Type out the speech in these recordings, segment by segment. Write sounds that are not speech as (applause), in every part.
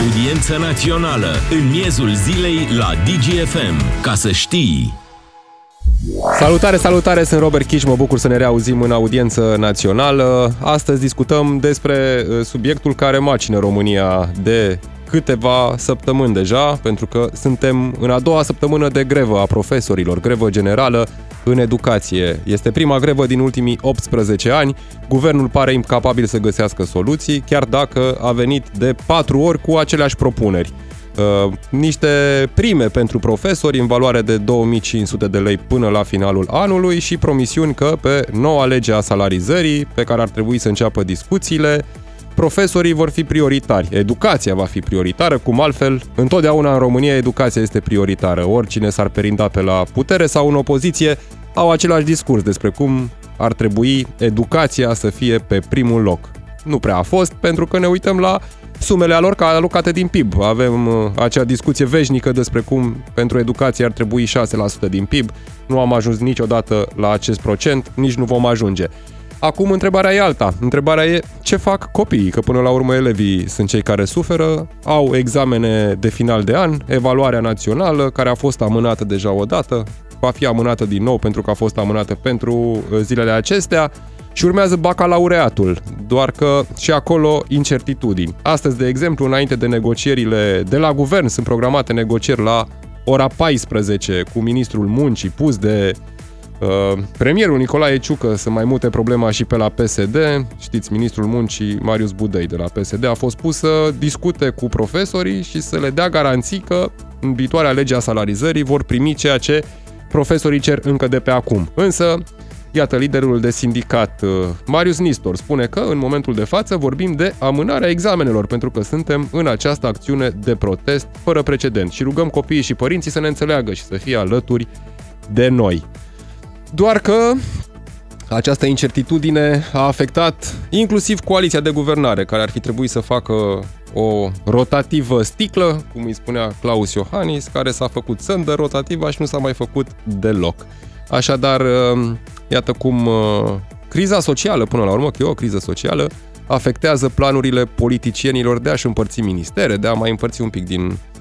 Audiență națională în miezul zilei la DGFM. Ca să știi... Salutare, salutare, sunt Robert Kiș, mă bucur să ne reauzim în audiență națională. Astăzi discutăm despre uh, subiectul care macină România de câteva săptămâni deja, pentru că suntem în a doua săptămână de grevă a profesorilor, grevă generală în educație. Este prima grevă din ultimii 18 ani. Guvernul pare incapabil să găsească soluții, chiar dacă a venit de 4 ori cu aceleași propuneri. Uh, niște prime pentru profesori în valoare de 2500 de lei până la finalul anului și promisiuni că pe noua lege a salarizării, pe care ar trebui să înceapă discuțiile, profesorii vor fi prioritari, educația va fi prioritară, cum altfel, întotdeauna în România educația este prioritară. Oricine s-ar perinda pe la putere sau în opoziție, au același discurs despre cum ar trebui educația să fie pe primul loc. Nu prea a fost, pentru că ne uităm la sumele alocate din PIB. Avem uh, acea discuție veșnică despre cum pentru educație ar trebui 6% din PIB. Nu am ajuns niciodată la acest procent, nici nu vom ajunge. Acum întrebarea e alta. Întrebarea e ce fac copiii, că până la urmă elevii sunt cei care suferă, au examene de final de an, evaluarea națională, care a fost amânată deja o dată, va fi amânată din nou pentru că a fost amânată pentru uh, zilele acestea și urmează bacalaureatul, doar că și acolo incertitudini. Astăzi, de exemplu, înainte de negocierile de la guvern, sunt programate negocieri la ora 14 cu ministrul muncii pus de Uh, premierul Nicolae Ciucă să mai mute problema și pe la PSD. Știți, ministrul muncii Marius Budăi de la PSD a fost pus să discute cu profesorii și să le dea garanții că în viitoarea lege a salarizării vor primi ceea ce profesorii cer încă de pe acum. Însă, iată, liderul de sindicat, uh, Marius Nistor, spune că în momentul de față vorbim de amânarea examenelor pentru că suntem în această acțiune de protest fără precedent și rugăm copiii și părinții să ne înțeleagă și să fie alături de noi. Doar că această incertitudine a afectat inclusiv coaliția de guvernare, care ar fi trebuit să facă o rotativă sticlă, cum îi spunea Claus Iohannis, care s-a făcut sândă rotativă și nu s-a mai făcut deloc. Așadar, um, iată cum uh, criza socială, până la urmă, că e o criză socială, afectează planurile politicienilor de a-și împărți ministere, de a mai împărți un pic din Uh,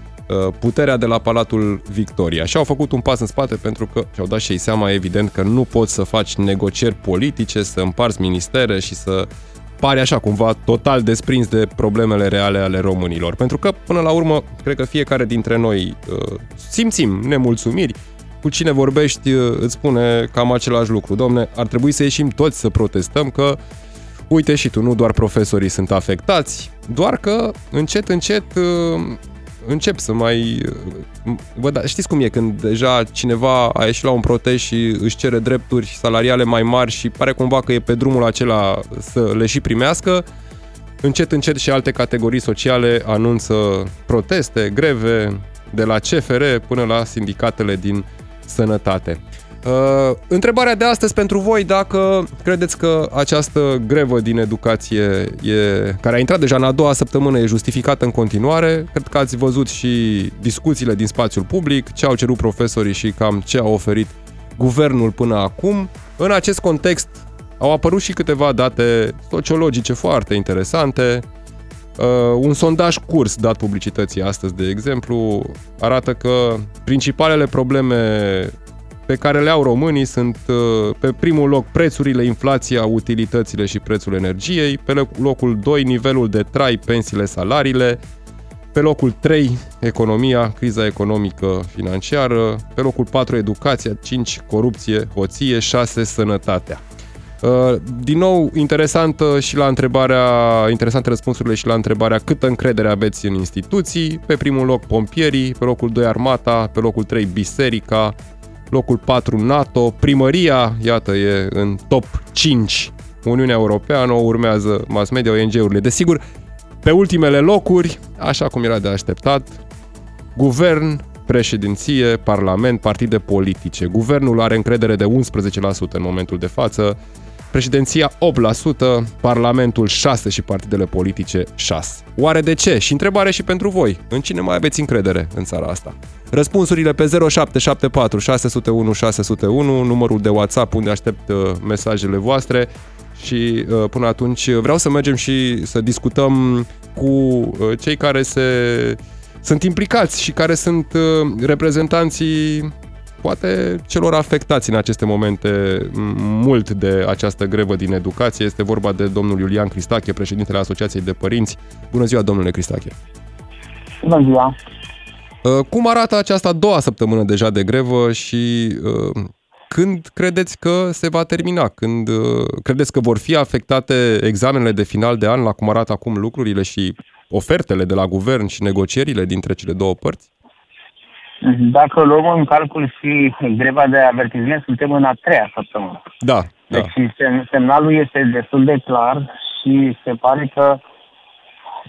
puterea de la Palatul Victoria. Și au făcut un pas în spate pentru că și-au dat și ei seama, evident, că nu poți să faci negocieri politice, să împarți ministere și să pare așa cumva total desprins de problemele reale ale românilor. Pentru că, până la urmă, cred că fiecare dintre noi uh, simțim nemulțumiri, cu cine vorbești uh, îți spune cam același lucru. Domne, ar trebui să ieșim toți să protestăm că uite și tu, nu doar profesorii sunt afectați, doar că încet, încet încep să mai... Bă, da, știți cum e când deja cineva a ieșit la un protest și își cere drepturi salariale mai mari și pare cumva că e pe drumul acela să le și primească, încet, încet și alte categorii sociale anunță proteste, greve, de la CFR până la sindicatele din sănătate. Uh, întrebarea de astăzi pentru voi, dacă credeți că această grevă din educație, e, care a intrat deja în a doua săptămână, e justificată în continuare. Cred că ați văzut și discuțiile din spațiul public, ce au cerut profesorii și cam ce a oferit guvernul până acum. În acest context au apărut și câteva date sociologice foarte interesante. Uh, un sondaj curs dat publicității astăzi, de exemplu, arată că principalele probleme pe care le au românii sunt uh, pe primul loc prețurile, inflația, utilitățile și prețul energiei, pe locul 2 nivelul de trai, pensiile, salariile, pe locul 3 economia, criza economică financiară, pe locul 4 educația, 5 corupție, hoție, 6 sănătatea. Uh, din nou, interesantă și la întrebarea, interesante răspunsurile și la întrebarea câtă încredere aveți în instituții. Pe primul loc pompierii, pe locul 2 armata, pe locul 3 biserica, locul 4 NATO, primăria, iată, e în top 5 Uniunea Europeană, o urmează mass media, ONG-urile. Desigur, pe ultimele locuri, așa cum era de așteptat, guvern, președinție, parlament, partide politice. Guvernul are încredere de 11% în momentul de față, președinția 8%, Parlamentul 6% și partidele politice 6%. Oare de ce? Și întrebare și pentru voi. În cine mai aveți încredere în țara asta? Răspunsurile pe 0774 601 601, numărul de WhatsApp unde aștept uh, mesajele voastre și uh, până atunci vreau să mergem și să discutăm cu cei care se sunt implicați și care sunt reprezentanții poate celor afectați în aceste momente mult de această grevă din educație. Este vorba de domnul Iulian Cristache, președintele Asociației de Părinți. Bună ziua, domnule Cristache! Bună ziua! Uh, cum arată această a doua săptămână deja de grevă și uh, când credeți că se va termina? Când uh, credeți că vor fi afectate examenele de final de an la cum arată acum lucrurile și ofertele de la guvern și negocierile dintre cele două părți? Dacă luăm în calcul și greva de avertizment, suntem în a treia săptămână. Da. Deci da. semnalul este destul de clar și se pare că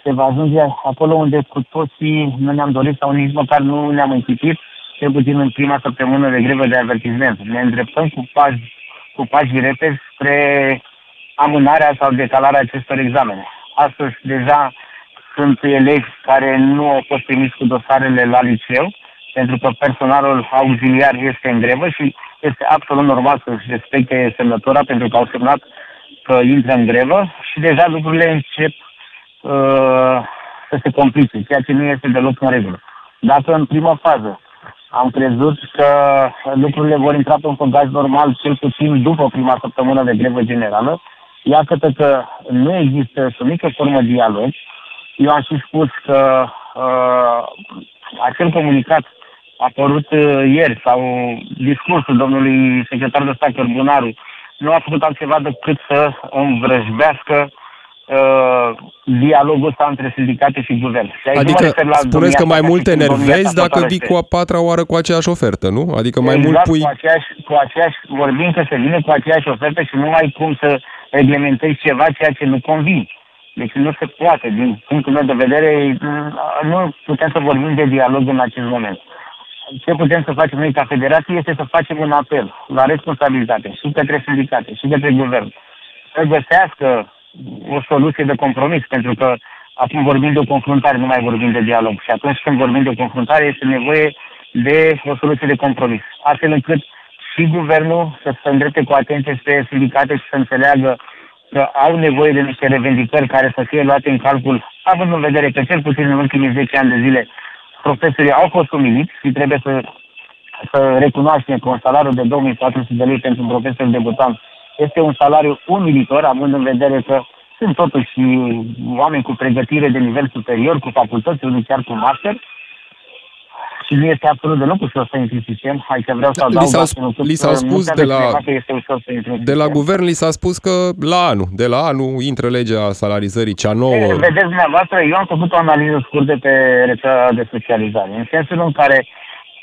se va ajunge acolo unde cu toții nu ne-am dorit sau nici măcar nu ne-am închipit, cel puțin în prima săptămână de grevă de avertizment. Ne îndreptăm cu pași, cu pași repezi spre amânarea sau decalarea acestor examene. Astăzi deja sunt elevi care nu au fost primiți cu dosarele la liceu, pentru că personalul auxiliar este în grevă și este absolut normal să-și respecte semnătura pentru că au semnat că intră în grevă și deja lucrurile încep uh, să se complice, ceea ce nu este deloc în regulă. Dacă în prima fază am crezut că lucrurile vor intra pe un făgaș normal cel puțin după prima săptămână de grevă generală, iată că nu există o mică formă de dialog. Eu am și spus că uh, acel comunicat apărut uh, ieri sau discursul domnului secretar de stat Cărbunaru nu a făcut altceva decât să învrăjbească uh, dialogul ăsta între sindicate și guvern. Și adică spuneți că mai multe nervezi dacă vii cu a patra oară cu aceeași ofertă, nu? Adică mai exact, mult pui... cu aceeași, cu aceeași, vorbim că se vine cu aceeași ofertă și nu ai cum să reglementezi ceva ceea ce nu convine. Deci nu se poate. Din punctul meu de vedere, nu putem să vorbim de dialog în acest moment ce putem să facem noi ca federație este să facem un apel la responsabilitate și către sindicate și către guvern să găsească o soluție de compromis, pentru că acum vorbim de o confruntare, nu mai vorbim de dialog. Și atunci când vorbim de o confruntare, este nevoie de o soluție de compromis. Astfel încât și guvernul să se îndrepte cu atenție spre sindicate și să înțeleagă că au nevoie de niște revendicări care să fie luate în calcul, având în vedere că cel puțin în ultimii 10 ani de zile profesorii au fost umiliți și trebuie să, să recunoaștem că un salariu de 2400 de lei pentru un profesor debutant este un salariu umilitor, având în vedere că sunt totuși oameni cu pregătire de nivel superior, cu facultăți, unii chiar cu master, și nu este absolut deloc ușor să intri în sistem. Adică vreau să adaug li s-a, li s-a spus de la, este ușor să intri de la guvern, li s-a spus că la anul, de la anul intră legea salarizării cea nouă. E, vedeți dumneavoastră, eu am făcut o analiză scurtă pe rețeaua de socializare, în sensul în care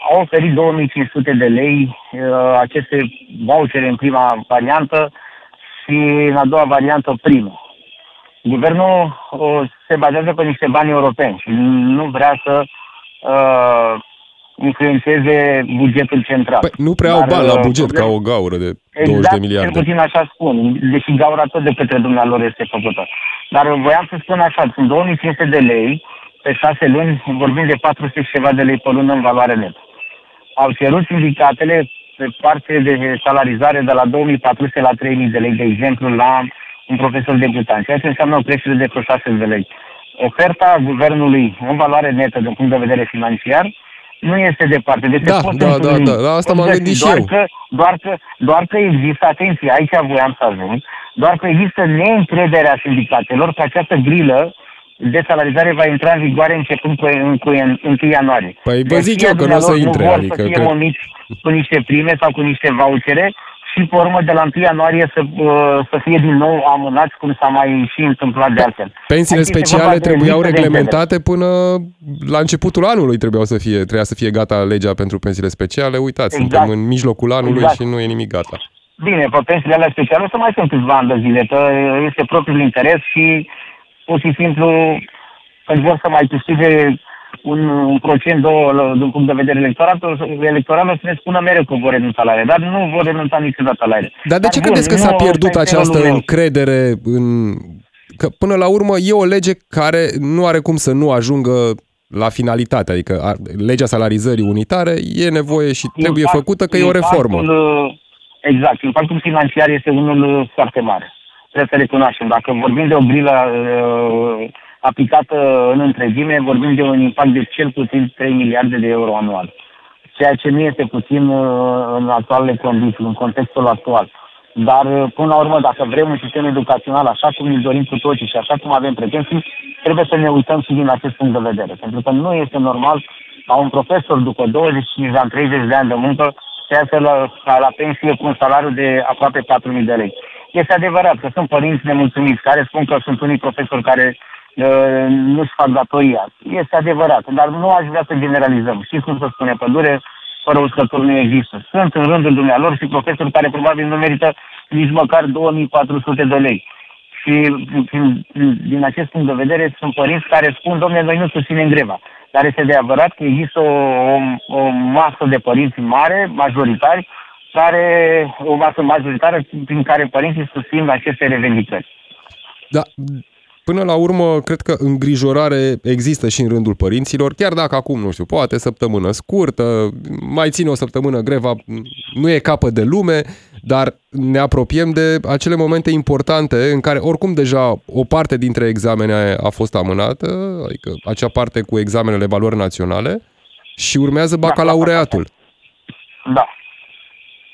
au oferit 2500 de lei uh, aceste vouchere în prima variantă și în a doua variantă primă. Guvernul uh, se bazează pe niște bani europeni și nu vrea să uh, influențeze bugetul central. Păi nu prea au bani la uh, buget ca o gaură de 20 exact, de miliarde. Exact, puțin așa spun, deși gaura tot de către dumnealor este făcută. Dar voiam să spun așa, sunt 2500 de lei, pe șase luni vorbim de 400 și ceva de lei pe lună în valoare netă. Au cerut sindicatele pe parte de salarizare de la 2400 la 3000 de lei, de exemplu, la un profesor debutant, ceea ce înseamnă o creștere de vreo 6 de lei. Oferta guvernului în valoare netă din punct de vedere financiar nu este departe. Deci da, da, da, da, la asta m-am gândit și doar eu. Că, doar, că, doar că există, atenție, aici voiam să ajung, doar că există neîncrederea sindicatelor că această grilă de salarizare va intra în vigoare începând cu, cu 1 ianuarie. Păi vă zic eu că nu o să intre. Nu vor adică să fie cred... cu niște prime sau cu niște vouchere, și pe urmă de la 1 ianuarie să, uh, să fie din nou amânați cum s-a mai și întâmplat de altfel. Pensiile Aici speciale trebuiau reglementate până la începutul anului trebuiau să fie, trebuia să fie gata legea pentru pensiile speciale. Uitați, exact. suntem în mijlocul anului exact. și nu e nimic gata. Bine, pe pensiile alea speciale o să mai sunt câțiva ani de zile, că este propriul interes și pur și simplu când vor să mai câștige un, un procent, două, din punct de vedere electoral, electoral o să ne spună mereu că vor renunța la ele, dar nu vor renunța niciodată la ele. Dar de ce dar credeți că s-a pierdut această încredere în... Că până la urmă e o lege care nu are cum să nu ajungă la finalitate, adică legea salarizării unitare e nevoie și trebuie Impact, făcută că e o reformă. Exact, impactul financiar este unul foarte mare. Trebuie să recunoaștem. Dacă vorbim de o grilă uh, aplicată în întregime, vorbim de un impact de cel puțin 3 miliarde de euro anual. Ceea ce nu este puțin uh, în actualele condiții, în contextul actual. Dar, uh, până la urmă, dacă vrem un sistem educațional așa cum îl dorim cu toții și așa cum avem pretenții, trebuie să ne uităm și din acest punct de vedere. Pentru că nu este normal ca un profesor după 25 de ani, 30 de ani de muncă, să iasă la, la, la pensie cu un salariu de aproape 4.000 de lei. Este adevărat că sunt părinți nemulțumiți care spun că sunt unii profesori care uh, nu-și fac datoria. Este adevărat, dar nu aș vrea să generalizăm. Știți cum să spune pădure, fără uscători nu există. Sunt în rândul dumnealor și profesori care probabil nu merită nici măcar 2400 de lei. Și din, din acest punct de vedere sunt părinți care spun, domnule, noi nu susținem greva. Dar este de adevărat că există o, o, o masă de părinți mare, majoritari, care, o masă majoritară prin care părinții susțin aceste revendicări. Da, Până la urmă, cred că îngrijorare există și în rândul părinților, chiar dacă acum, nu știu, poate săptămână scurtă, mai ține o săptămână greva, nu e capă de lume, dar ne apropiem de acele momente importante în care oricum deja o parte dintre examene a fost amânată, adică acea parte cu examenele valori naționale și urmează da, bacalaureatul. Da.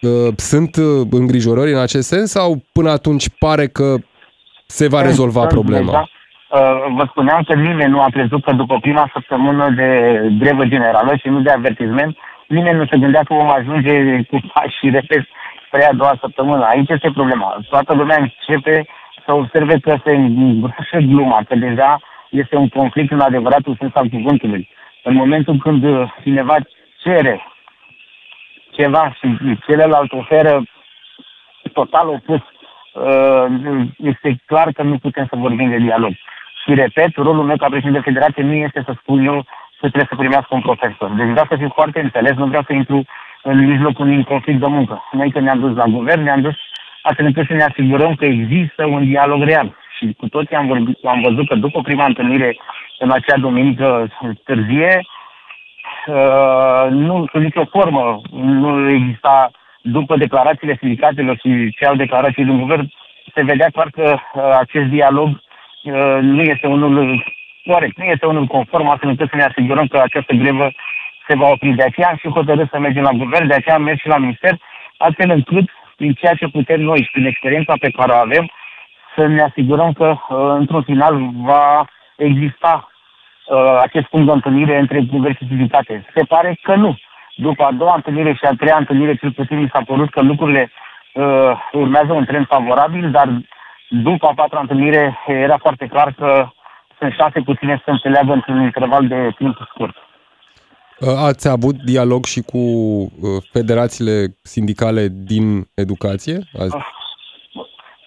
Uh, sunt uh, îngrijorări în acest sens sau până atunci pare că se va rezolva problema? Deja, uh, vă spuneam că nimeni nu a crezut că după prima săptămână de grevă generală și nu de avertisment, nimeni nu se gândea că vom ajunge cu pași, repet, spre a doua săptămână. Aici este problema. Toată lumea începe să observe că se îngroșă gluma, că deja este un conflict în adevăratul sens al cuvântului. În momentul când cineva cere ceva și celălalt oferă total opus Uh, este clar că nu putem să vorbim de dialog. Și repet, rolul meu ca președinte de federație nu este să spun eu că trebuie să primească un profesor. Deci vreau să fiu foarte înțeles, nu vreau să intru în mijlocul unui conflict de muncă. Noi când ne-am dus la guvern, ne-am dus astfel încât să ne asigurăm că există un dialog real. Și cu toții am, vorbit, am văzut că după prima întâlnire în acea duminică târzie, uh, nu, în nicio formă, nu exista după declarațiile sindicatelor și ce au declarații din guvern, se vedea clar că uh, acest dialog uh, nu este unul corect, nu este unul conform, astfel încât să ne asigurăm că această grevă se va opri. De aceea am și hotărât să mergem la guvern, de aceea am mers și la minister, astfel încât, prin ceea ce putem noi și prin experiența pe care o avem, să ne asigurăm că, uh, într-un final, va exista uh, acest punct de întâlnire între guvern și sindicate. Se pare că nu după a doua întâlnire și a treia întâlnire, cel puțin mi s-a părut că lucrurile uh, urmează un trend favorabil, dar după a patra întâlnire era foarte clar că sunt șanse puține să se înțeleagă într-un interval de timp scurt. Uh, ați avut dialog și cu uh, federațiile sindicale din educație? Azi? Uh,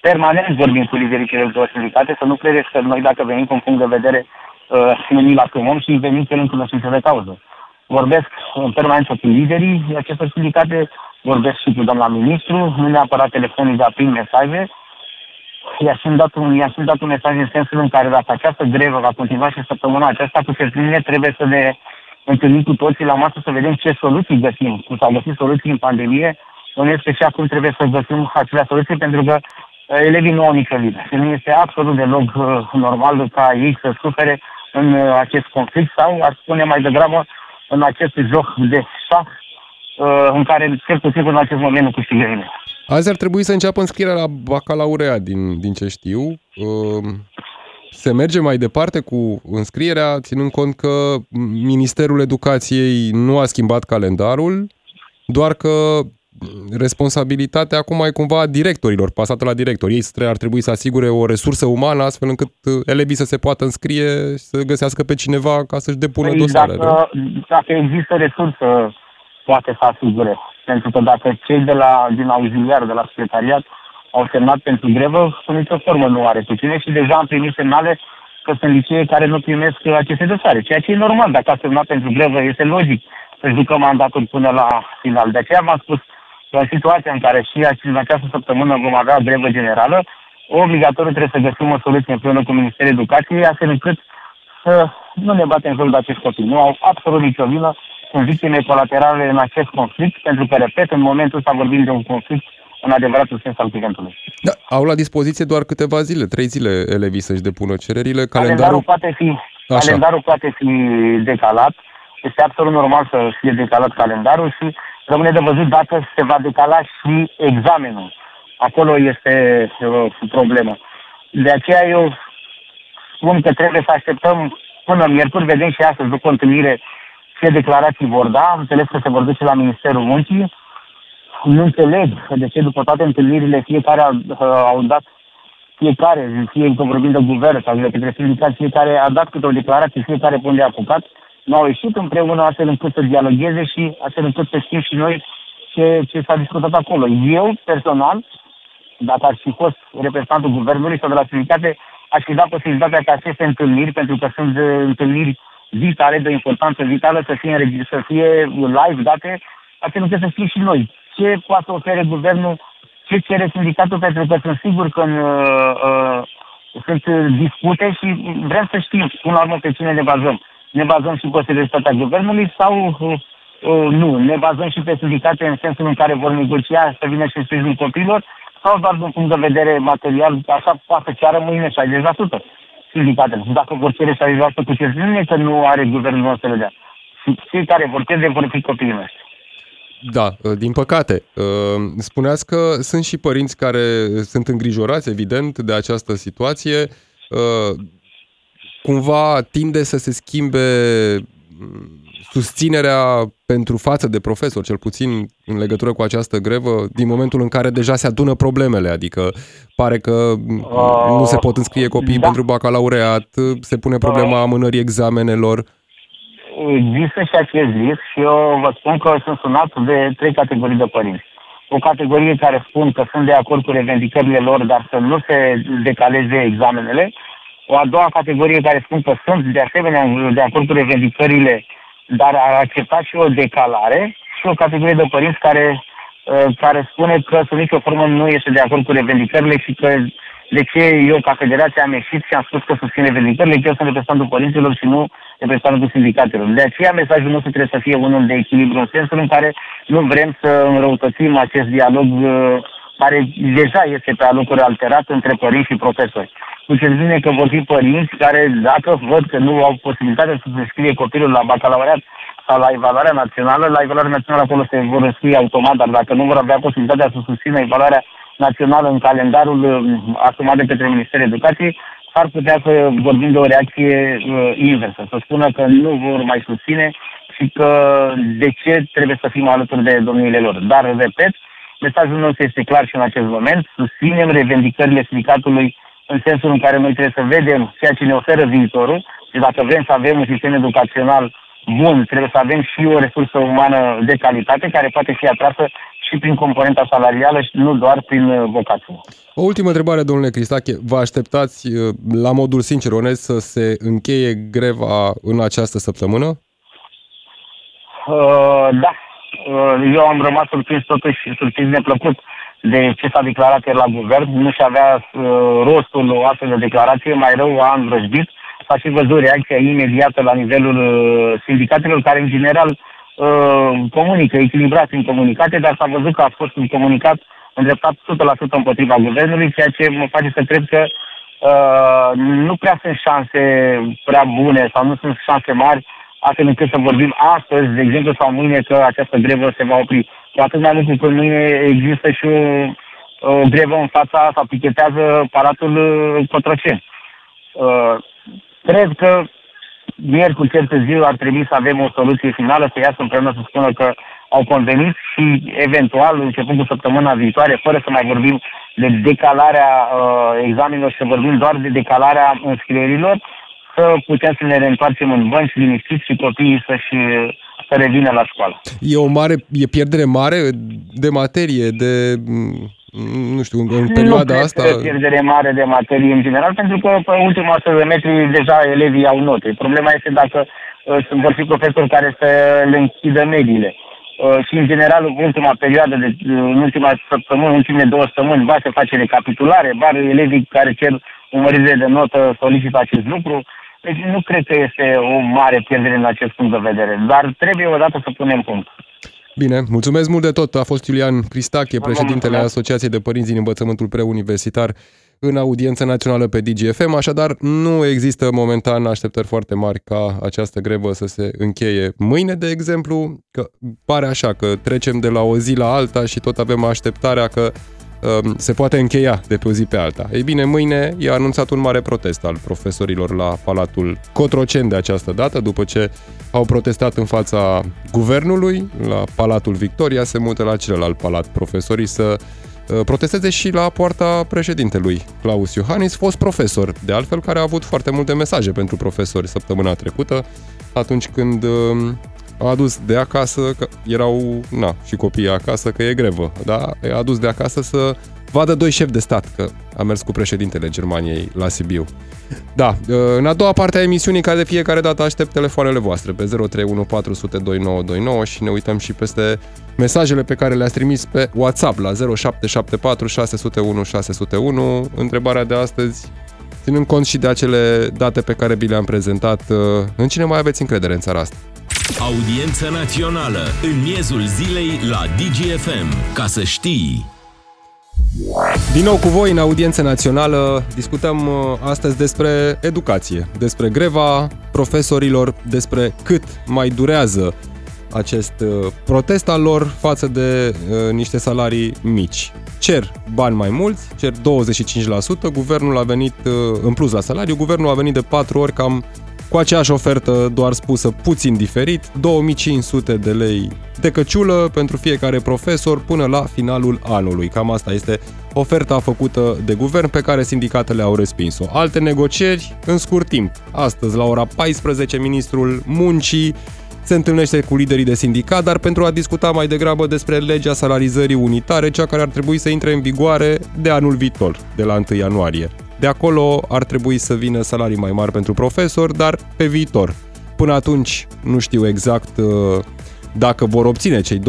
permanent vorbim cu liderii celor două sindicate, să nu credeți că noi dacă venim cu un punct de vedere uh, ne la câmăm și venim cerând cunoștință de cauză vorbesc în permanență cu liderii acestor sindicate, vorbesc și cu doamna ministru, nu neapărat telefonic, dar prin mesaje. I-am dat, un, i-am dat un mesaj în sensul în care dacă această grevă va continua și săptămâna aceasta cu certitudine, trebuie să ne întâlnim cu toții la masă să vedem ce soluții găsim. Cum s-au găsit soluții în pandemie, este și acum trebuie să găsim acelea soluții pentru că uh, elevii nu au nicio vină. Și nu este absolut deloc uh, normal ca ei să sufere în uh, acest conflict sau, aș spune mai degrabă, în acest joc de șah uh, în care cel puțin în acest moment nu câștigă nimeni. Azi ar trebui să înceapă înscrierea la bacalaureat, din, din ce știu. Uh, se merge mai departe cu înscrierea, ținând cont că Ministerul Educației nu a schimbat calendarul, doar că responsabilitatea acum e cumva a directorilor, pasată la directori. Ei ar trebui să asigure o resursă umană astfel încât uh, elevii să se poată înscrie și să găsească pe cineva ca să-și depună păi dosarele. Dacă, dacă există resursă, poate să asigure. Pentru că dacă cei de la, din auxiliar, de la secretariat, au semnat pentru grevă, cu nicio formă nu are puține și deja am primit semnale că sunt licee care nu primesc aceste dosare, ceea ce e normal. Dacă a semnat pentru grevă, este logic să-și ducă mandatul până la final. De aceea v-am spus, în situația în care și în această săptămână vom avea grevă generală, obligatoriu trebuie să găsim o soluție împreună cu Ministerul Educației, astfel încât să nu ne batem joc de acest copii. Nu au absolut nicio vină, sunt victime colaterale în acest conflict, pentru că, repet, în momentul ăsta vorbim de un conflict în adevăratul sens al cuvântului. Da, au la dispoziție doar câteva zile, trei zile elevii să-și depună cererile. Calendarul, calendarul poate fi, Așa. calendarul poate fi decalat. Este absolut normal să fie decalat calendarul și rămâne de văzut dacă se va decala și examenul. Acolo este uh, problemă. De aceea eu spun că trebuie să așteptăm până miercuri, vedem și astăzi după întâlnire ce declarații vor da. Am înțeles că se vor duce la Ministerul Muncii. Nu înțeleg de ce după toate întâlnirile fiecare au, uh, au dat fiecare, fie că vorbim de guvern sau de către sindicat, fiecare a dat câte o declarație, fiecare pe unde a apucat, nu au ieșit împreună astfel încât să dialogueze și astfel încât să știm și noi ce, ce s-a discutat acolo. Eu, personal, dacă ar fi fost reprezentantul guvernului sau de la sindicate, aș fi dat posibilitatea ca aceste întâlniri, pentru că sunt uh, întâlniri vitale, de importanță vitală, să fie, să fie live date, astfel încât să știm și noi ce poate să ofere guvernul, ce cere sindicatul, pentru că sunt sigur că în, uh, uh, sunt dispute și vrem să știm, până la urmă, pe cine ne bazăm. Ne bazăm și pe seriozitatea guvernului sau uh, uh, nu? Ne bazăm și pe sindicate în sensul în care vor negocia să vină și sprijinul copilor sau doar din punct de vedere material, așa poate ceară mâine 60% sindicatele. Și dacă vor cere 60% cu certitudine că nu are guvernul să le dea. Și cei care vor cere vor fi copiii noștri. Da, din păcate. Uh, spuneați că sunt și părinți care sunt îngrijorați, evident, de această situație. Uh, cumva tinde să se schimbe susținerea pentru față de profesor, cel puțin în legătură cu această grevă, din momentul în care deja se adună problemele, adică pare că uh, nu se pot înscrie copiii da. pentru bacalaureat, se pune problema uh, amânării examenelor. Există și acest risc și eu vă spun că sunt sunat de trei categorii de părinți. O categorie care spun că sunt de acord cu revendicările lor, dar să nu se decaleze examenele. O a doua categorie care spun că sunt de asemenea de acord cu revendicările dar a acceptat și o decalare și o categorie de părinți care, uh, care spune că sub nicio formă nu este de acord cu revendicările și că de ce eu ca federație am ieșit și am spus că susțin revendicările, că eu sunt reprezentantul părinților și nu reprezentantul sindicatelor. De aceea mesajul nostru trebuie să fie unul de echilibru în sensul în care nu vrem să înrăutățim acest dialog uh, care deja este pe alocuri alterat între părinți și profesori cu certitudine că vor fi părinți care, dacă văd că nu au posibilitatea să se scrie copilul la bacalaureat sau la evaluarea națională, la evaluarea națională acolo se vor înscrie automat, dar dacă nu vor avea posibilitatea să susțină evaluarea națională în calendarul um, asumat de către Ministerul Educației, ar putea să vorbim de o reacție uh, inversă, să spună că nu vor mai susține și că de ce trebuie să fim alături de domniile lor. Dar, repet, mesajul nostru este clar și în acest moment, susținem revendicările sindicatului în sensul în care noi trebuie să vedem ceea ce ne oferă viitorul și dacă vrem să avem un sistem educațional bun, trebuie să avem și o resursă umană de calitate care poate fi atrasă și prin componenta salarială și nu doar prin uh, vocație. O ultimă întrebare, domnule Cristache. Vă așteptați, uh, la modul sincer, onest, să se încheie greva în această săptămână? Uh, da. Uh, eu am rămas surprins totuși, surprins neplăcut de ce s-a declarat el la guvern, nu și avea uh, rostul o astfel de declarație, mai rău a învrăjbit. S-a și văzut reacția imediată la nivelul uh, sindicatelor, care în general uh, comunică, echilibrat în comunicate, dar s-a văzut că a fost un comunicat îndreptat 100% împotriva guvernului, ceea ce mă face să cred că uh, nu prea sunt șanse prea bune sau nu sunt șanse mari astfel încât să vorbim astăzi, de exemplu, sau mâine că această grevă se va opri. Cu atât mai mult că mâine există și o, o grevă în fața sau pichetează Palatul uh, Cotroceni. Uh, cred că miercuri cel târziu ar trebui să avem o soluție finală, să iasă împreună să spună că au convenit și eventual, începând cu săptămâna viitoare, fără să mai vorbim de decalarea uh, examenilor și să vorbim doar de decalarea înscrierilor, să putem să ne reîntoarcem în bănci liniștiți și copiii să-și să revină la școală. E o mare, e pierdere mare de materie, de nu știu, în perioada nu asta... Nu pierdere mare de materie în general, pentru că pe ultima 100 de metri deja elevii au note. Problema este dacă uh, vor fi profesori care să le închidă mediile. Uh, și în general, în ultima perioadă, de, uh, în ultima săptămână, în ultimele două săptămâni, ba se face recapitulare, ba elevii care cer o mărire de notă solicită acest lucru. Deci nu cred că este o mare pierdere în acest punct de vedere, dar trebuie odată să punem punct. Bine, mulțumesc mult de tot. A fost Iulian Cristache, Vă președintele mulțumesc. Asociației de Părinți din Învățământul Preuniversitar în audiență națională pe DGFM, așadar nu există momentan așteptări foarte mari ca această grevă să se încheie mâine, de exemplu, că pare așa că trecem de la o zi la alta și tot avem așteptarea că um, se poate încheia de pe o zi pe alta. Ei bine, mâine e anunțat un mare protest al profesorilor la Palatul Cotroceni de această dată, după ce au protestat în fața guvernului, la Palatul Victoria, se mută la celălalt palat profesorii să uh, protesteze și la poarta președintelui Claus Iohannis, fost profesor, de altfel care a avut foarte multe mesaje pentru profesori săptămâna trecută, atunci când uh, a adus de acasă, că erau na, și copiii acasă, că e grevă, da? a adus de acasă să vadă doi șefi de stat, că a mers cu președintele Germaniei la Sibiu. Da, în a doua parte a emisiunii, ca de fiecare dată aștept telefoanele voastre pe 031 400 2929 și ne uităm și peste mesajele pe care le-ați trimis pe WhatsApp la 0774 601 601. Întrebarea de astăzi, ținând cont și de acele date pe care vi le-am prezentat, în cine mai aveți încredere în țara asta? Audiență națională în miezul zilei la DGFM. Ca să știi... Din nou cu voi în audiență națională discutăm uh, astăzi despre educație, despre greva profesorilor, despre cât mai durează acest uh, protest al lor față de uh, niște salarii mici. Cer bani mai mulți, cer 25%, guvernul a venit uh, în plus la salariu, guvernul a venit de 4 ori cam cu aceeași ofertă doar spusă puțin diferit, 2500 de lei de căciulă pentru fiecare profesor până la finalul anului. Cam asta este oferta făcută de guvern pe care sindicatele au respins-o. Alte negocieri în scurt timp. Astăzi, la ora 14, ministrul muncii se întâlnește cu liderii de sindicat, dar pentru a discuta mai degrabă despre legea salarizării unitare, cea care ar trebui să intre în vigoare de anul viitor, de la 1 ianuarie. De acolo ar trebui să vină salarii mai mari pentru profesori, dar pe viitor. Până atunci nu știu exact uh, dacă vor obține cei 25%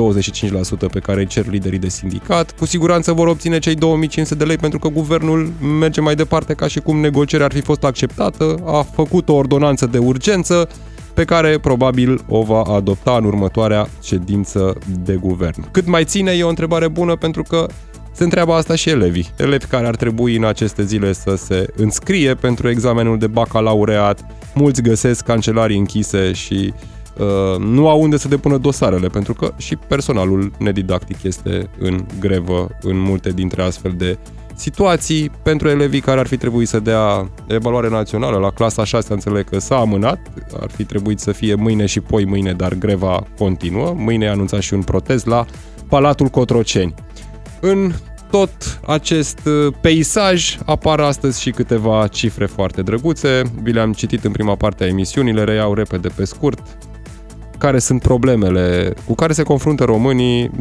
pe care îi cer liderii de sindicat, cu siguranță vor obține cei 2500 de lei pentru că guvernul merge mai departe ca și cum negocierea ar fi fost acceptată, a făcut o ordonanță de urgență pe care probabil o va adopta în următoarea ședință de guvern. Cât mai ține e o întrebare bună pentru că se întreabă asta și elevii. Elevi care ar trebui în aceste zile să se înscrie pentru examenul de bacalaureat. Mulți găsesc cancelarii închise și uh, nu au unde să depună dosarele, pentru că și personalul nedidactic este în grevă în multe dintre astfel de situații pentru elevii care ar fi trebuit să dea evaluare națională la clasa 6, înțeleg că s-a amânat, ar fi trebuit să fie mâine și poi mâine, dar greva continuă. Mâine a anunțat și un protest la Palatul Cotroceni. În tot acest uh, peisaj apar astăzi și câteva cifre foarte drăguțe. Vi le-am citit în prima parte a emisiunii, le reiau repede pe scurt. Care sunt problemele cu care se confruntă românii?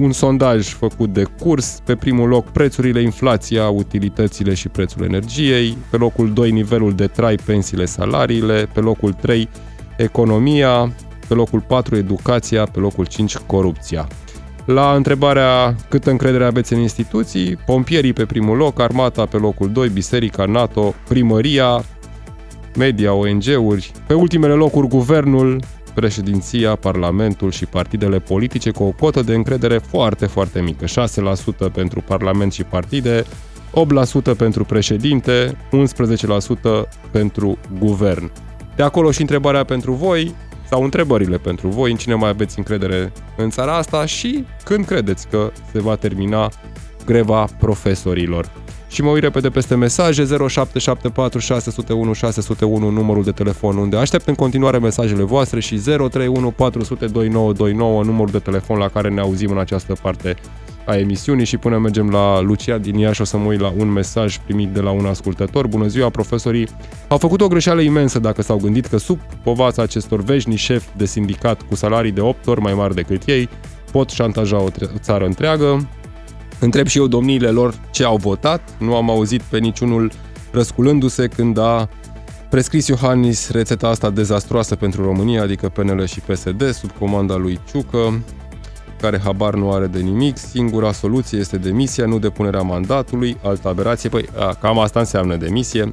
Un sondaj făcut de curs. Pe primul loc prețurile, inflația, utilitățile și prețul energiei. Pe locul 2 nivelul de trai, pensiile, salariile. Pe locul 3 economia. Pe locul 4 educația. Pe locul 5 corupția. La întrebarea câtă încredere aveți în instituții, pompierii pe primul loc, armata pe locul 2, biserica, NATO, primăria, media, ONG-uri, pe ultimele locuri guvernul, președinția, parlamentul și partidele politice cu o cotă de încredere foarte, foarte mică. 6% pentru parlament și partide, 8% pentru președinte, 11% pentru guvern. De acolo și întrebarea pentru voi, sau întrebările pentru voi, în cine mai aveți încredere în țara asta și când credeți că se va termina greva profesorilor. Și mă uit repede peste mesaje 0774 601 601 numărul de telefon unde aștept în continuare mesajele voastre și 031 400 2929 numărul de telefon la care ne auzim în această parte a emisiunii și până mergem la Lucia din Iași o să mă uit la un mesaj primit de la un ascultător. Bună ziua, profesorii! Au făcut o greșeală imensă dacă s-au gândit că sub povața acestor veșni șefi de sindicat cu salarii de 8 ori mai mari decât ei pot șantaja o țară întreagă. Întreb și eu domniile lor ce au votat. Nu am auzit pe niciunul răsculându-se când a prescris Iohannis rețeta asta dezastroasă pentru România, adică PNL și PSD, sub comanda lui Ciucă care habar nu are de nimic, singura soluție este demisia, nu depunerea mandatului, altă aberație, păi a, cam asta înseamnă demisie.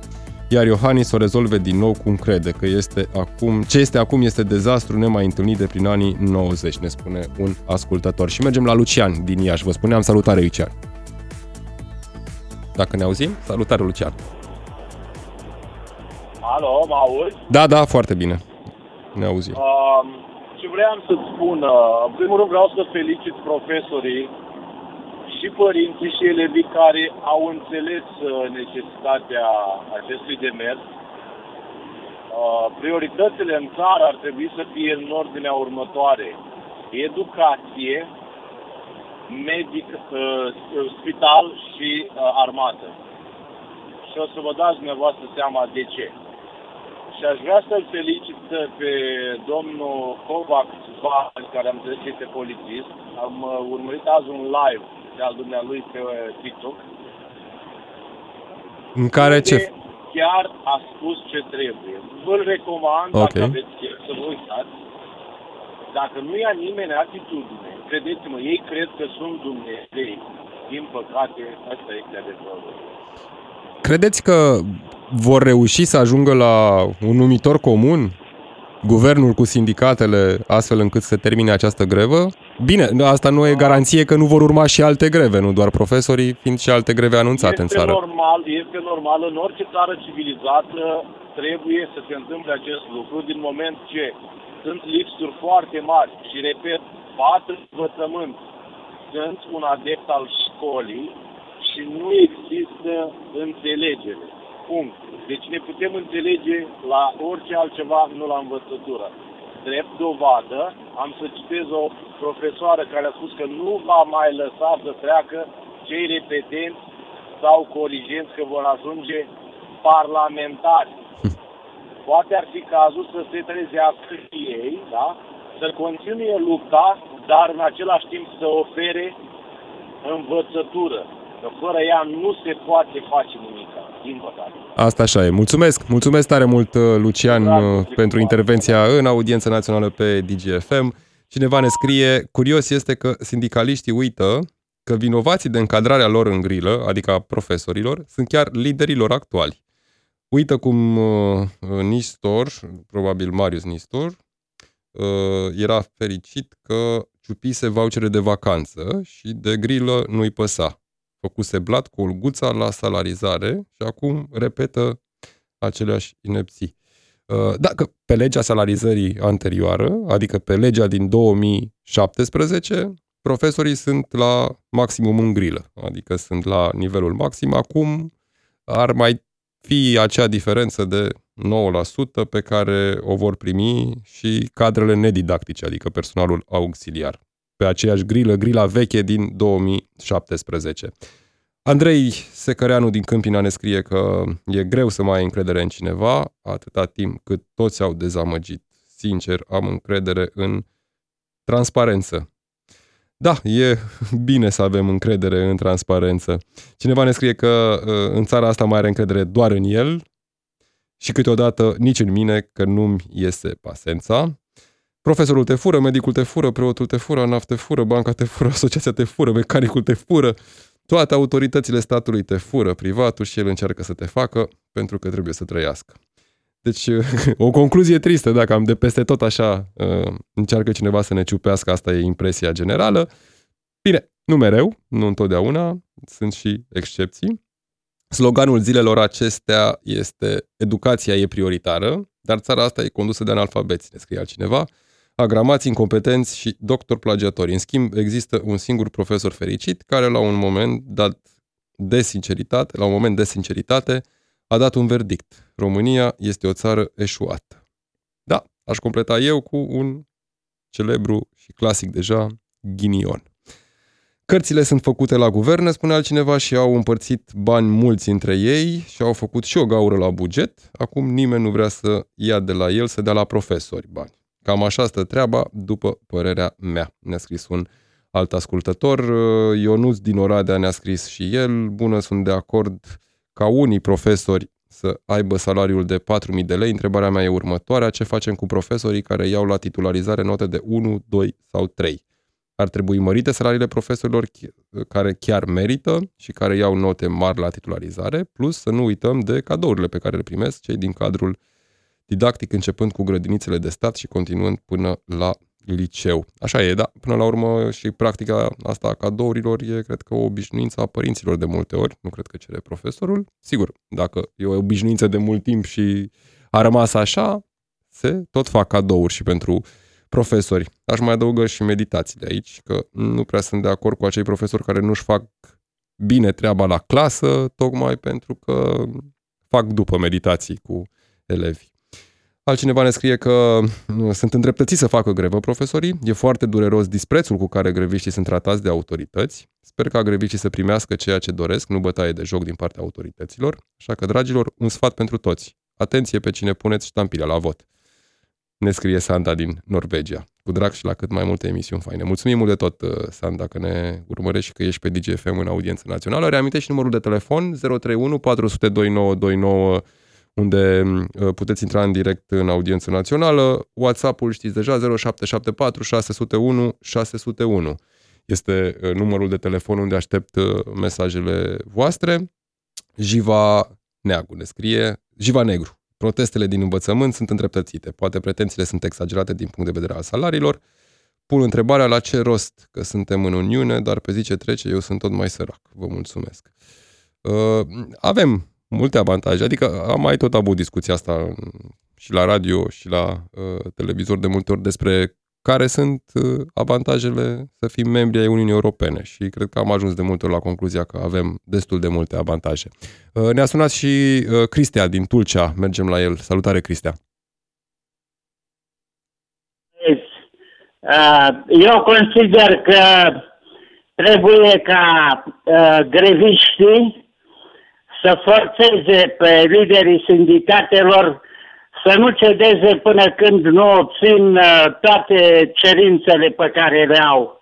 iar Iohannis o rezolve din nou cum crede că este acum, ce este acum este dezastru nemai întâlnit de prin anii 90, ne spune un ascultător. Și mergem la Lucian din Iași. Vă spuneam salutare, Lucian. Dacă ne auzim, salutare, Lucian. Alo, mă auzi? Da, da, foarte bine. Ne auzim. Uh, ce vreau să-ți spun, uh, în primul rând vreau să felicit profesorii și părinții și elevii care au înțeles uh, necesitatea acestui demers. Uh, prioritățile în țară ar trebui să fie în ordinea următoare. Educație, medic, uh, spital și armată. Și o să vă dați dumneavoastră seama de ce. Și aș vrea să-l felicit pe domnul Kovac, care am înțeles este polițist. Am urmărit azi un live de al dumnealui pe uh, TikTok. În care ce? Chiar a spus ce trebuie. Vă-l recomand, okay. dacă aveți chef, să vă uitați. Dacă nu ia nimeni atitudine, credeți-mă, ei cred că sunt Dumnezei. Din păcate, asta este adevărul. Credeți că vor reuși să ajungă la un numitor comun? guvernul cu sindicatele astfel încât să termine această grevă? Bine, asta nu e garanție că nu vor urma și alte greve, nu doar profesorii, fiind și alte greve anunțate este în țară. Normal, este normal, în orice țară civilizată trebuie să se întâmple acest lucru din moment ce sunt lipsuri foarte mari și, repet, patru învățământ sunt un adept al școlii și nu există înțelegere. Punct. Deci ne putem înțelege la orice altceva, nu la învățătură. Drept dovadă, am să citez o profesoară care a spus că nu va mai lăsa să treacă cei repetenți sau corigenți că vor ajunge parlamentari. (laughs) Poate ar fi cazul să se trezească și ei, da? să continue lupta, dar în același timp să ofere învățătură. Că fără ea nu se poate face nimic din păcate. Asta așa e. Mulțumesc! Mulțumesc tare mult, uh, Lucian, Bravo, uh, pentru intervenția în audiență națională pe DGFM. Cineva ne scrie, curios este că sindicaliștii uită că vinovații de încadrarea lor în grilă, adică a profesorilor, sunt chiar liderilor actuali. Uită cum uh, Nistor, probabil Marius Nistor, uh, era fericit că ciupise vouchere de vacanță și de grilă nu-i păsa făcuse blat cu olguța la salarizare și acum repetă aceleași inepții. Uh, dacă pe legea salarizării anterioară, adică pe legea din 2017, profesorii sunt la maximum în grilă, adică sunt la nivelul maxim. Acum ar mai fi acea diferență de 9% pe care o vor primi și cadrele nedidactice, adică personalul auxiliar pe aceeași grilă, grila veche din 2017. Andrei Secăreanu din Câmpina ne scrie că e greu să mai ai încredere în cineva atâta timp cât toți au dezamăgit. Sincer, am încredere în transparență. Da, e bine să avem încredere în transparență. Cineva ne scrie că uh, în țara asta mai are încredere doar în el și câteodată nici în mine, că nu-mi iese pasența. Profesorul te fură, medicul te fură, preotul te fură, ANAF te fură, banca te fură, asociația te fură, mecanicul te fură. Toate autoritățile statului te fură, privatul și el încearcă să te facă pentru că trebuie să trăiască. Deci, (laughs) o concluzie tristă, dacă am de peste tot așa uh, încearcă cineva să ne ciupească, asta e impresia generală. Bine, nu mereu, nu întotdeauna, sunt și excepții. Sloganul zilelor acestea este educația e prioritară, dar țara asta e condusă de analfabeți, ne scrie altcineva agramați incompetenți și doctor plagiatori. În schimb, există un singur profesor fericit care la un moment dat de sinceritate, la un moment de sinceritate, a dat un verdict. România este o țară eșuată. Da, aș completa eu cu un celebru și clasic deja, ghinion. Cărțile sunt făcute la guverne, spune altcineva, și au împărțit bani mulți între ei și au făcut și o gaură la buget. Acum nimeni nu vrea să ia de la el, să dea la profesori bani. Cam așa stă treaba, după părerea mea. Ne-a scris un alt ascultător. Ionuț din Oradea ne-a scris și el. Bună, sunt de acord ca unii profesori să aibă salariul de 4.000 de lei. Întrebarea mea e următoarea. Ce facem cu profesorii care iau la titularizare note de 1, 2 sau 3? ar trebui mărite salariile profesorilor care chiar merită și care iau note mari la titularizare, plus să nu uităm de cadourile pe care le primesc cei din cadrul didactic, începând cu grădinițele de stat și continuând până la liceu. Așa e, da. Până la urmă și practica asta a cadourilor e, cred că, o obișnuință a părinților de multe ori. Nu cred că cere profesorul. Sigur, dacă e o obișnuință de mult timp și a rămas așa, se tot fac cadouri și pentru profesori. Aș mai adăugă și meditațiile aici, că nu prea sunt de acord cu acei profesori care nu-și fac bine treaba la clasă, tocmai pentru că fac după meditații cu elevi. Altcineva ne scrie că sunt îndreptățiți să facă grevă profesorii. E foarte dureros disprețul cu care greviștii sunt tratați de autorități. Sper ca greviștii să primească ceea ce doresc, nu bătaie de joc din partea autorităților. Așa că, dragilor, un sfat pentru toți. Atenție pe cine puneți ștampila la vot. Ne scrie Sanda din Norvegia. Cu drag și la cât mai multe emisiuni faine. Mulțumim mult de tot, uh, Sanda, că ne urmărești și că ești pe DGFM în audiență națională. Reamintești numărul de telefon 031 400 2929 unde uh, puteți intra în direct în audiență națională. WhatsApp-ul știți deja 0774 601 601. Este uh, numărul de telefon unde aștept mesajele voastre. Jiva Neagu ne scrie, Jiva Negru. Protestele din învățământ sunt îndreptățite. Poate pretențiile sunt exagerate din punct de vedere al salariilor. Pun întrebarea la ce rost că suntem în Uniune, dar pe zi ce trece eu sunt tot mai sărac. Vă mulțumesc. Uh, avem multe avantaje, adică am mai tot avut discuția asta și la radio și la uh, televizor de multe ori despre care sunt uh, avantajele să fim membri ai Uniunii Europene și cred că am ajuns de multe ori la concluzia că avem destul de multe avantaje. Uh, ne-a sunat și uh, Cristea din Tulcea, mergem la el. Salutare, Cristea! Eu consider că trebuie ca greviștii să forțeze pe liderii sindicatelor să nu cedeze până când nu obțin uh, toate cerințele pe care le au.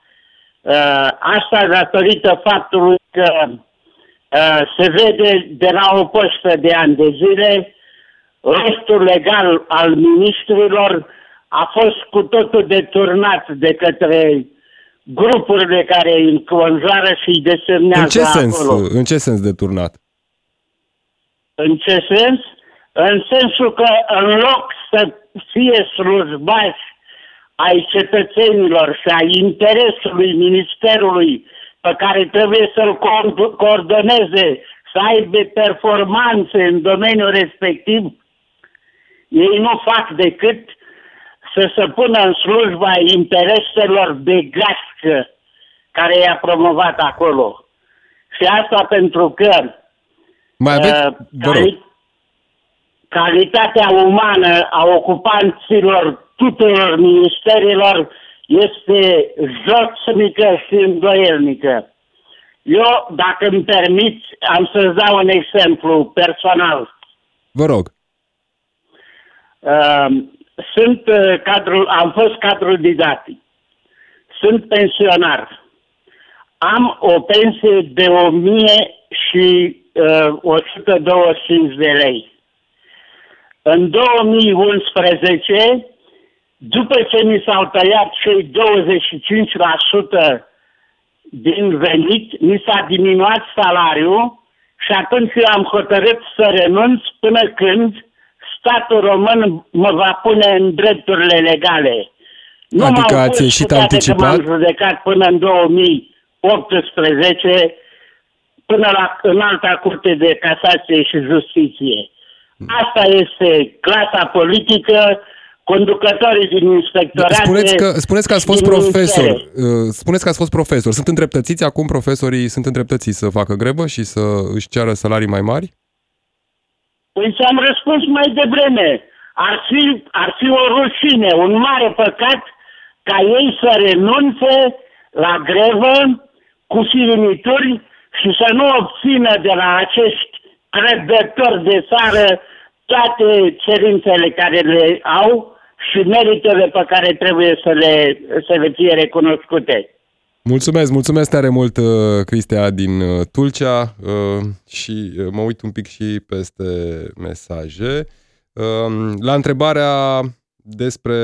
Uh, asta datorită faptului că uh, se vede de la o postă de ani de zile rostul legal al ministrilor a fost cu totul deturnat de către grupurile care îi înconjoară și îi desemnează în ce sens, acolo. În ce sens deturnat? În ce sens? în sensul că în loc să fie slujbași ai cetățenilor și ai interesului Ministerului pe care trebuie să-l coordoneze, să aibă performanțe în domeniul respectiv, ei nu fac decât să se pună în slujba intereselor de gașcă care i-a promovat acolo. Și asta pentru că Mai aveți, uh, calitatea umană a ocupanților tuturor ministerilor este josnică și îndoielnică. Eu, dacă îmi permiți, am să-ți dau un exemplu personal. Vă rog. Uh, sunt uh, cadru, am fost cadru didactic. Sunt pensionar. Am o pensie de 1000 și uh, 125 de lei. În 2011, după ce mi s-au tăiat cei 25% din venit, mi s-a diminuat salariul și atunci eu am hotărât să renunț până când statul român mă va pune în drepturile legale. Nu adică ați ieșit anticipat? m-am judecat până în 2018 până la în alta curte de casație și justiție. Asta este clasa politică, conducătorii din inspectorate... Spuneți că, spuneți că ați fost profesor. Uh, spuneți că ați fost profesor. Sunt îndreptățiți acum profesorii, sunt îndreptățiți să facă grebă și să își ceară salarii mai mari? Păi ți-am răspuns mai devreme. Ar fi, ar fi o rușine, un mare păcat ca ei să renunțe la grevă cu silinituri și să nu obțină de la acești crădători de țară toate cerințele care le au și meritele pe care trebuie să le, să le fie recunoscute. Mulțumesc, mulțumesc tare mult, uh, Cristea din uh, Tulcea uh, și mă uit un pic și peste mesaje. Um, la întrebarea despre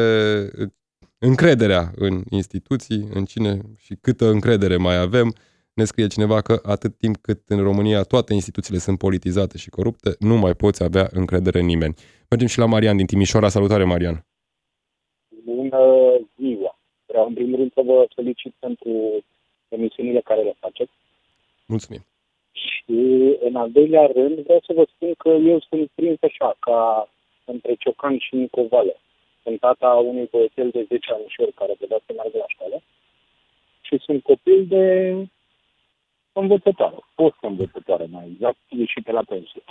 încrederea în instituții, în cine și câtă încredere mai avem. Ne scrie cineva că atât timp cât în România toate instituțiile sunt politizate și corupte, nu mai poți avea încredere în nimeni. Mergem și la Marian din Timișoara. Salutare, Marian! Bună ziua! Vreau în primul rând să vă felicit pentru emisiunile care le faceți. Mulțumim! Și în al doilea rând vreau să vă spun că eu sunt prins așa, ca între Ciocan și Nicovală. Sunt tata unui băiețel de 10 anișori care vedea să meargă la școală și sunt copil de învățătoare, fost învățătoare mai exact, ieșite la pensie.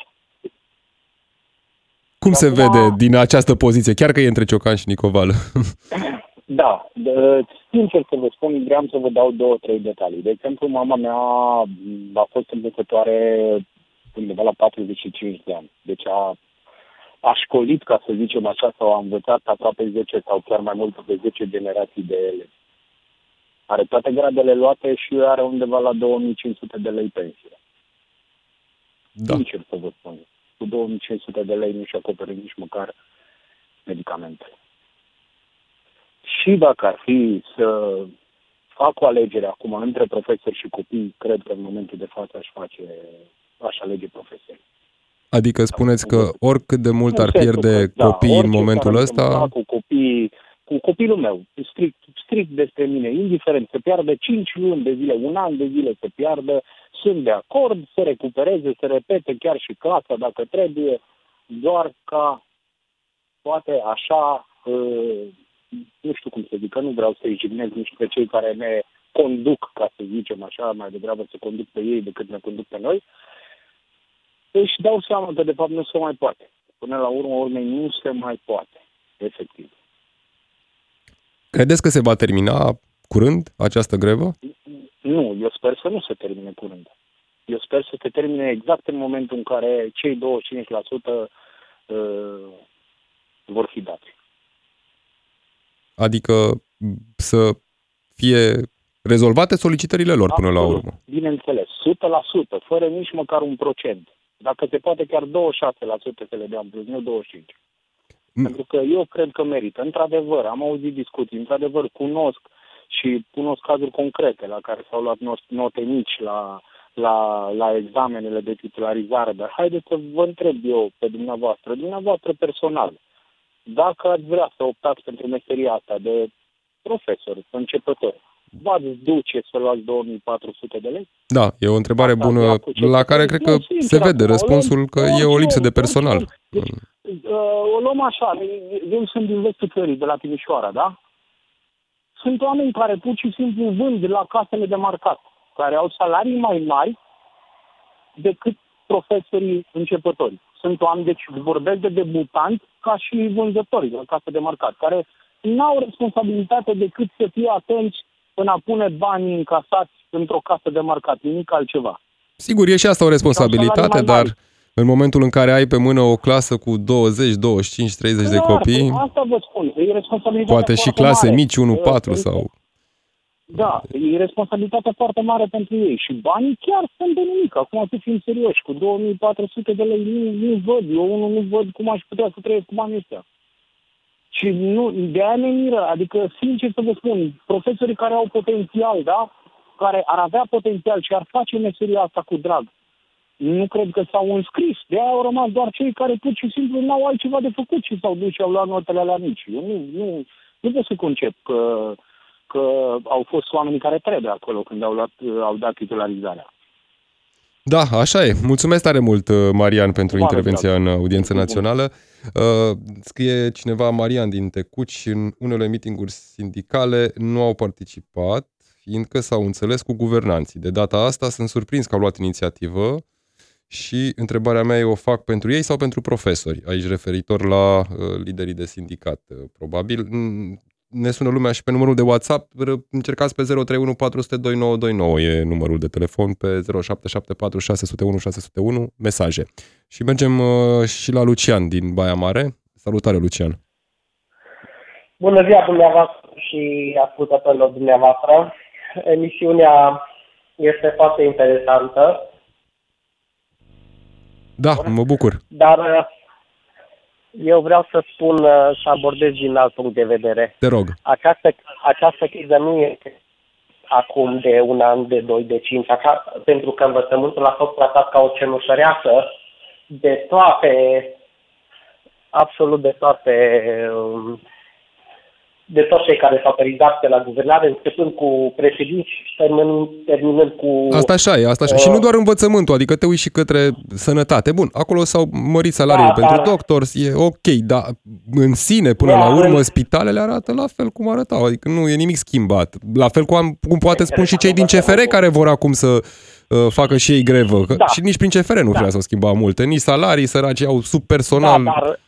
Cum se vede din această poziție, chiar că e între Ciocan și Nicovală? (laughs) Da, de, sincer să vă spun, vreau să vă dau două, trei detalii. De exemplu, mama mea a fost învățătoare undeva la 45 de ani. Deci a, a școlit, ca să zicem așa, sau a învățat aproape 10 sau chiar mai mult de 10 generații de ele. Are toate gradele luate și are undeva la 2500 de lei pensie. Da. Sincer să vă spun. Cu 2500 de lei nu-și acoperă nici măcar medicamentele. Și dacă ar fi să fac o alegere acum între profesori și copii, cred că în momentul de față aș face, aș alege profesori. Adică spuneți că oricât de mult ar pierde da, copiii în momentul ăsta... Cu copii, cu copilul meu, strict, strict despre mine, indiferent, să piardă 5 luni de zile, un an de zile să piardă, sunt de acord să recupereze, să repete chiar și clasa dacă trebuie, doar ca poate așa uh, nu știu cum să zic, că nu vreau să-i jignesc nici pe cei care ne conduc, ca să zicem așa, mai degrabă să conduc pe ei decât ne conduc pe noi, își dau seama că de fapt nu se mai poate. Până la urmă urmei nu se mai poate, efectiv. Credeți că se va termina curând această grevă? Nu, eu sper să nu se termine curând. Eu sper să se termine exact în momentul în care cei 25% uh, vor fi dați. Adică să fie rezolvate solicitările lor Absolut, până la urmă. Bineînțeles, 100%, fără nici măcar un procent. Dacă se poate chiar 26% să le dea în plus, nu 25%. Mm. Pentru că eu cred că merită. Într-adevăr, am auzit discuții, într-adevăr cunosc și cunosc cazuri concrete la care s-au luat note mici la, la, la examenele de titularizare, dar haideți să vă întreb eu pe dumneavoastră, dumneavoastră personal, dacă ați vrea să optați pentru meseria asta de profesor, începător, v-ați duce să luați 2400 de lei? Da, e o întrebare asta bună la care cred că se vede răspunsul că e o lipsă de personal. Deci, uh, o luăm așa, eu sunt din vestul țării, de la Timișoara, da? Sunt oameni care pur și simplu vând la casele de marcat, care au salarii mai mari decât profesorii începători. Sunt oameni, deci vorbesc de debutanți ca și vânzători la casă de marcat, care nu au responsabilitate decât să fie atenți până a pune banii încasați într-o casă de marcat, nimic altceva. Sigur, e și asta o responsabilitate, dar în momentul în care ai pe mână o clasă cu 20, 25, 30 Clar, de copii, asta vă spun, e responsabilitate poate și clase mare. mici, 1-4 sau... Da, e responsabilitatea foarte mare pentru ei și banii chiar sunt de nimic. Acum să fim serioși, cu 2400 de lei nu, nu văd, eu unul nu văd cum aș putea să trăiesc cu banii ăștia. Și nu, de aia ne miră, adică sincer să vă spun, profesorii care au potențial, da, care ar avea potențial și ar face meseria asta cu drag, nu cred că s-au înscris. De aia au rămas doar cei care pur și simplu n-au altceva de făcut și s-au dus și au luat notele la mici. Eu nu, nu, nu pot să concep că că au fost oamenii care trebuie acolo când au, luat, au dat titularizarea. Da, așa e. Mulțumesc tare mult, uh, Marian, pentru Vale, intervenția în audiență națională. Uh, scrie cineva, Marian din Tecuci, în unele mitinguri sindicale nu au participat, fiindcă s-au înțeles cu guvernanții. De data asta sunt surprins că au luat inițiativă și întrebarea mea e o fac pentru ei sau pentru profesori, aici referitor la uh, liderii de sindicat, uh, probabil. Mm, ne sună lumea și pe numărul de WhatsApp, încercați pe 031 400 e numărul de telefon, pe 0774 601 601, mesaje. Și mergem uh, și la Lucian din Baia Mare. Salutare, Lucian! Bună ziua dumneavoastră și ascultătorilor dumneavoastră. Emisiunea este foarte interesantă. Da, mă bucur. Dar eu vreau să spun, uh, să abordez din alt punct de vedere. Te rog. Această, această criză nu este acum de un an, de doi, de cinci, așa, pentru că învățământul a fost tratat ca o cenușăreasă de toate, absolut de toate um, de toți cei care s-au perizat pe la guvernare, începând cu președinți și terminând, terminând cu... Asta așa e, asta așa. Uh, și nu doar învățământul, adică te uiți și către sănătate. Bun, acolo s-au mărit salariile da, pentru dar, doctori, e ok, dar în sine, până da, la urmă, în... spitalele arată la fel cum arătau, adică nu e nimic schimbat. La fel cum, cum poate spun și cei din CFR care vor acum să uh, facă și ei grevă. Da. Și nici prin CFR nu da. vrea să schimba multe. Nici salarii, săraci au sub personal. Da, dar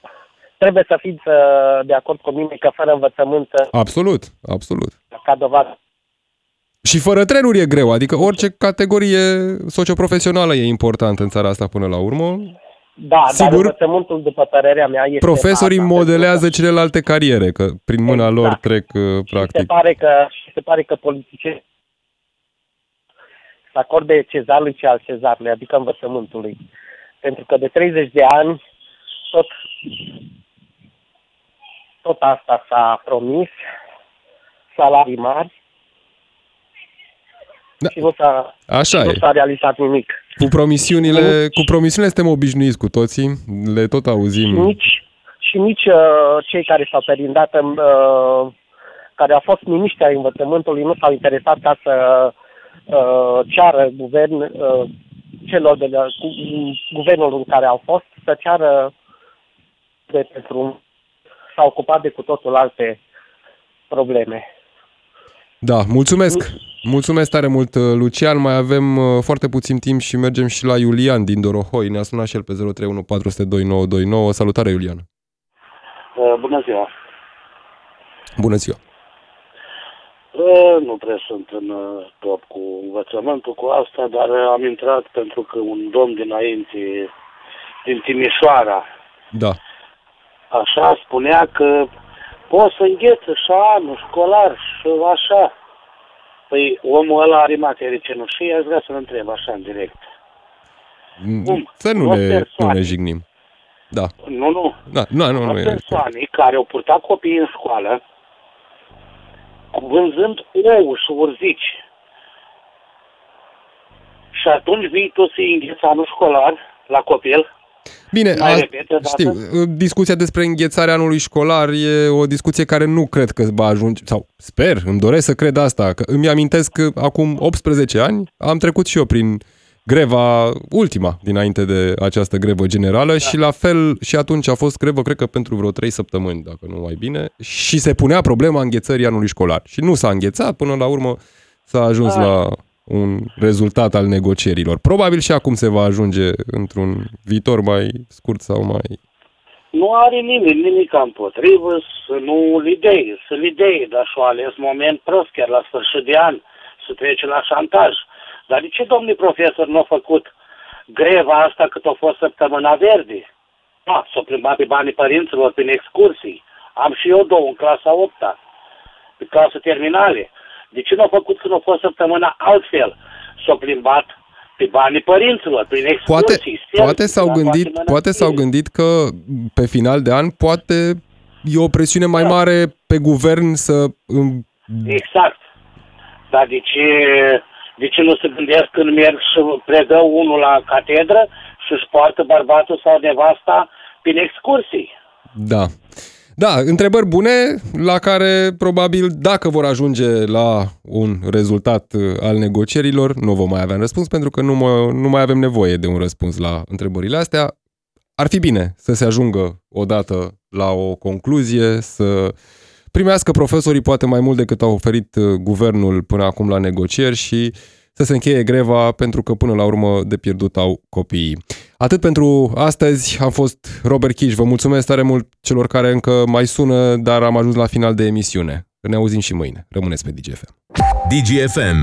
trebuie să fiți uh, de acord cu mine că fără învățământ... Uh, absolut, absolut. Ca dovadă. Și fără trenuri e greu, adică orice categorie socioprofesională e importantă în țara asta până la urmă. Da, Sigur, dar învățământul, după părerea mea, este... Profesorii asta, modelează că... celelalte cariere, că prin mâna exact. lor trec uh, practic. Și se pare că, se pare că politicienii să acorde cezarului ce al cezarului, adică învățământului. Pentru că de 30 de ani tot tot asta s-a promis, salarii mari, da. și nu s-a, Așa nu e. s-a realizat nimic. Cu promisiunile, cu promisiunile suntem obișnuiți cu toții, le tot auzim. Și nici, și nici uh, cei care s-au perindat, uh, care au fost miniștri ai învățământului, nu s-au interesat ca să uh, ceară guvern, uh, celor de la, cu, guvernul în care au fost, să ceară de pentru s-a ocupat de cu totul alte probleme. Da, mulțumesc! Mulțumesc tare mult, uh, Lucian. Mai avem uh, foarte puțin timp și mergem și la Iulian din Dorohoi. Ne-a sunat și el pe 031 400 Salutare, Iulian! Uh, bună ziua! Bună ziua! nu prea sunt în top cu învățământul cu asta, dar am intrat pentru că un domn dinainte, din Timișoara, da așa spunea că poți să îngheță și anul școlar și așa. Păi omul ăla are materie cenușie, aș vrea să-l întreb așa în direct. Mm, Cum? Să nu ne, nu ne jignim. Da. Nu, nu. Da, nu, nu, nu. persoane e. care au purtat copiii în școală vânzând ou și urzici. Și atunci vii tu să îngheți anul școlar la copil Bine, a, știu, discuția despre înghețarea anului școlar e o discuție care nu cred că va ajunge, sau sper, îmi doresc să cred asta, că îmi amintesc că acum 18 ani am trecut și eu prin greva ultima dinainte de această grevă generală da. și la fel și atunci a fost grevă, cred că pentru vreo 3 săptămâni, dacă nu mai bine, și se punea problema înghețării anului școlar. Și nu s-a înghețat, până la urmă s-a ajuns da. la un rezultat al negocierilor. Probabil și acum se va ajunge într-un viitor mai scurt sau mai... Nu are nimeni nimic împotrivă să nu idei, să idei, dar și-o ales moment prost, chiar la sfârșit de an, să trece la șantaj. Dar de ce domnul profesor nu a făcut greva asta cât a fost săptămâna verde? Da, s-a plimbat pe banii părinților prin excursii. Am și eu două în clasa 8 pe clasă terminale. De ce nu a făcut când a fost săptămâna altfel? S-a plimbat pe banii părinților, prin excursii. Poate, poate s-au gândit, poate s-au gândit că pe final de an poate e o presiune mai da. mare pe guvern să... Exact. Dar de ce, de ce nu se gândesc când merg și predă unul la catedră și își poartă bărbatul sau nevasta prin excursii? Da. Da, întrebări bune la care probabil dacă vor ajunge la un rezultat uh, al negocierilor nu vom mai avea răspuns pentru că nu, mă, nu mai avem nevoie de un răspuns la întrebările astea. Ar fi bine să se ajungă odată la o concluzie, să primească profesorii poate mai mult decât a oferit uh, guvernul până acum la negocieri și să se încheie greva pentru că până la urmă de pierdut au copiii. Atât pentru astăzi, am fost Robert Kiș. Vă mulțumesc tare mult celor care încă mai sună, dar am ajuns la final de emisiune. Ne auzim și mâine. Rămâneți pe DGFM. DGFM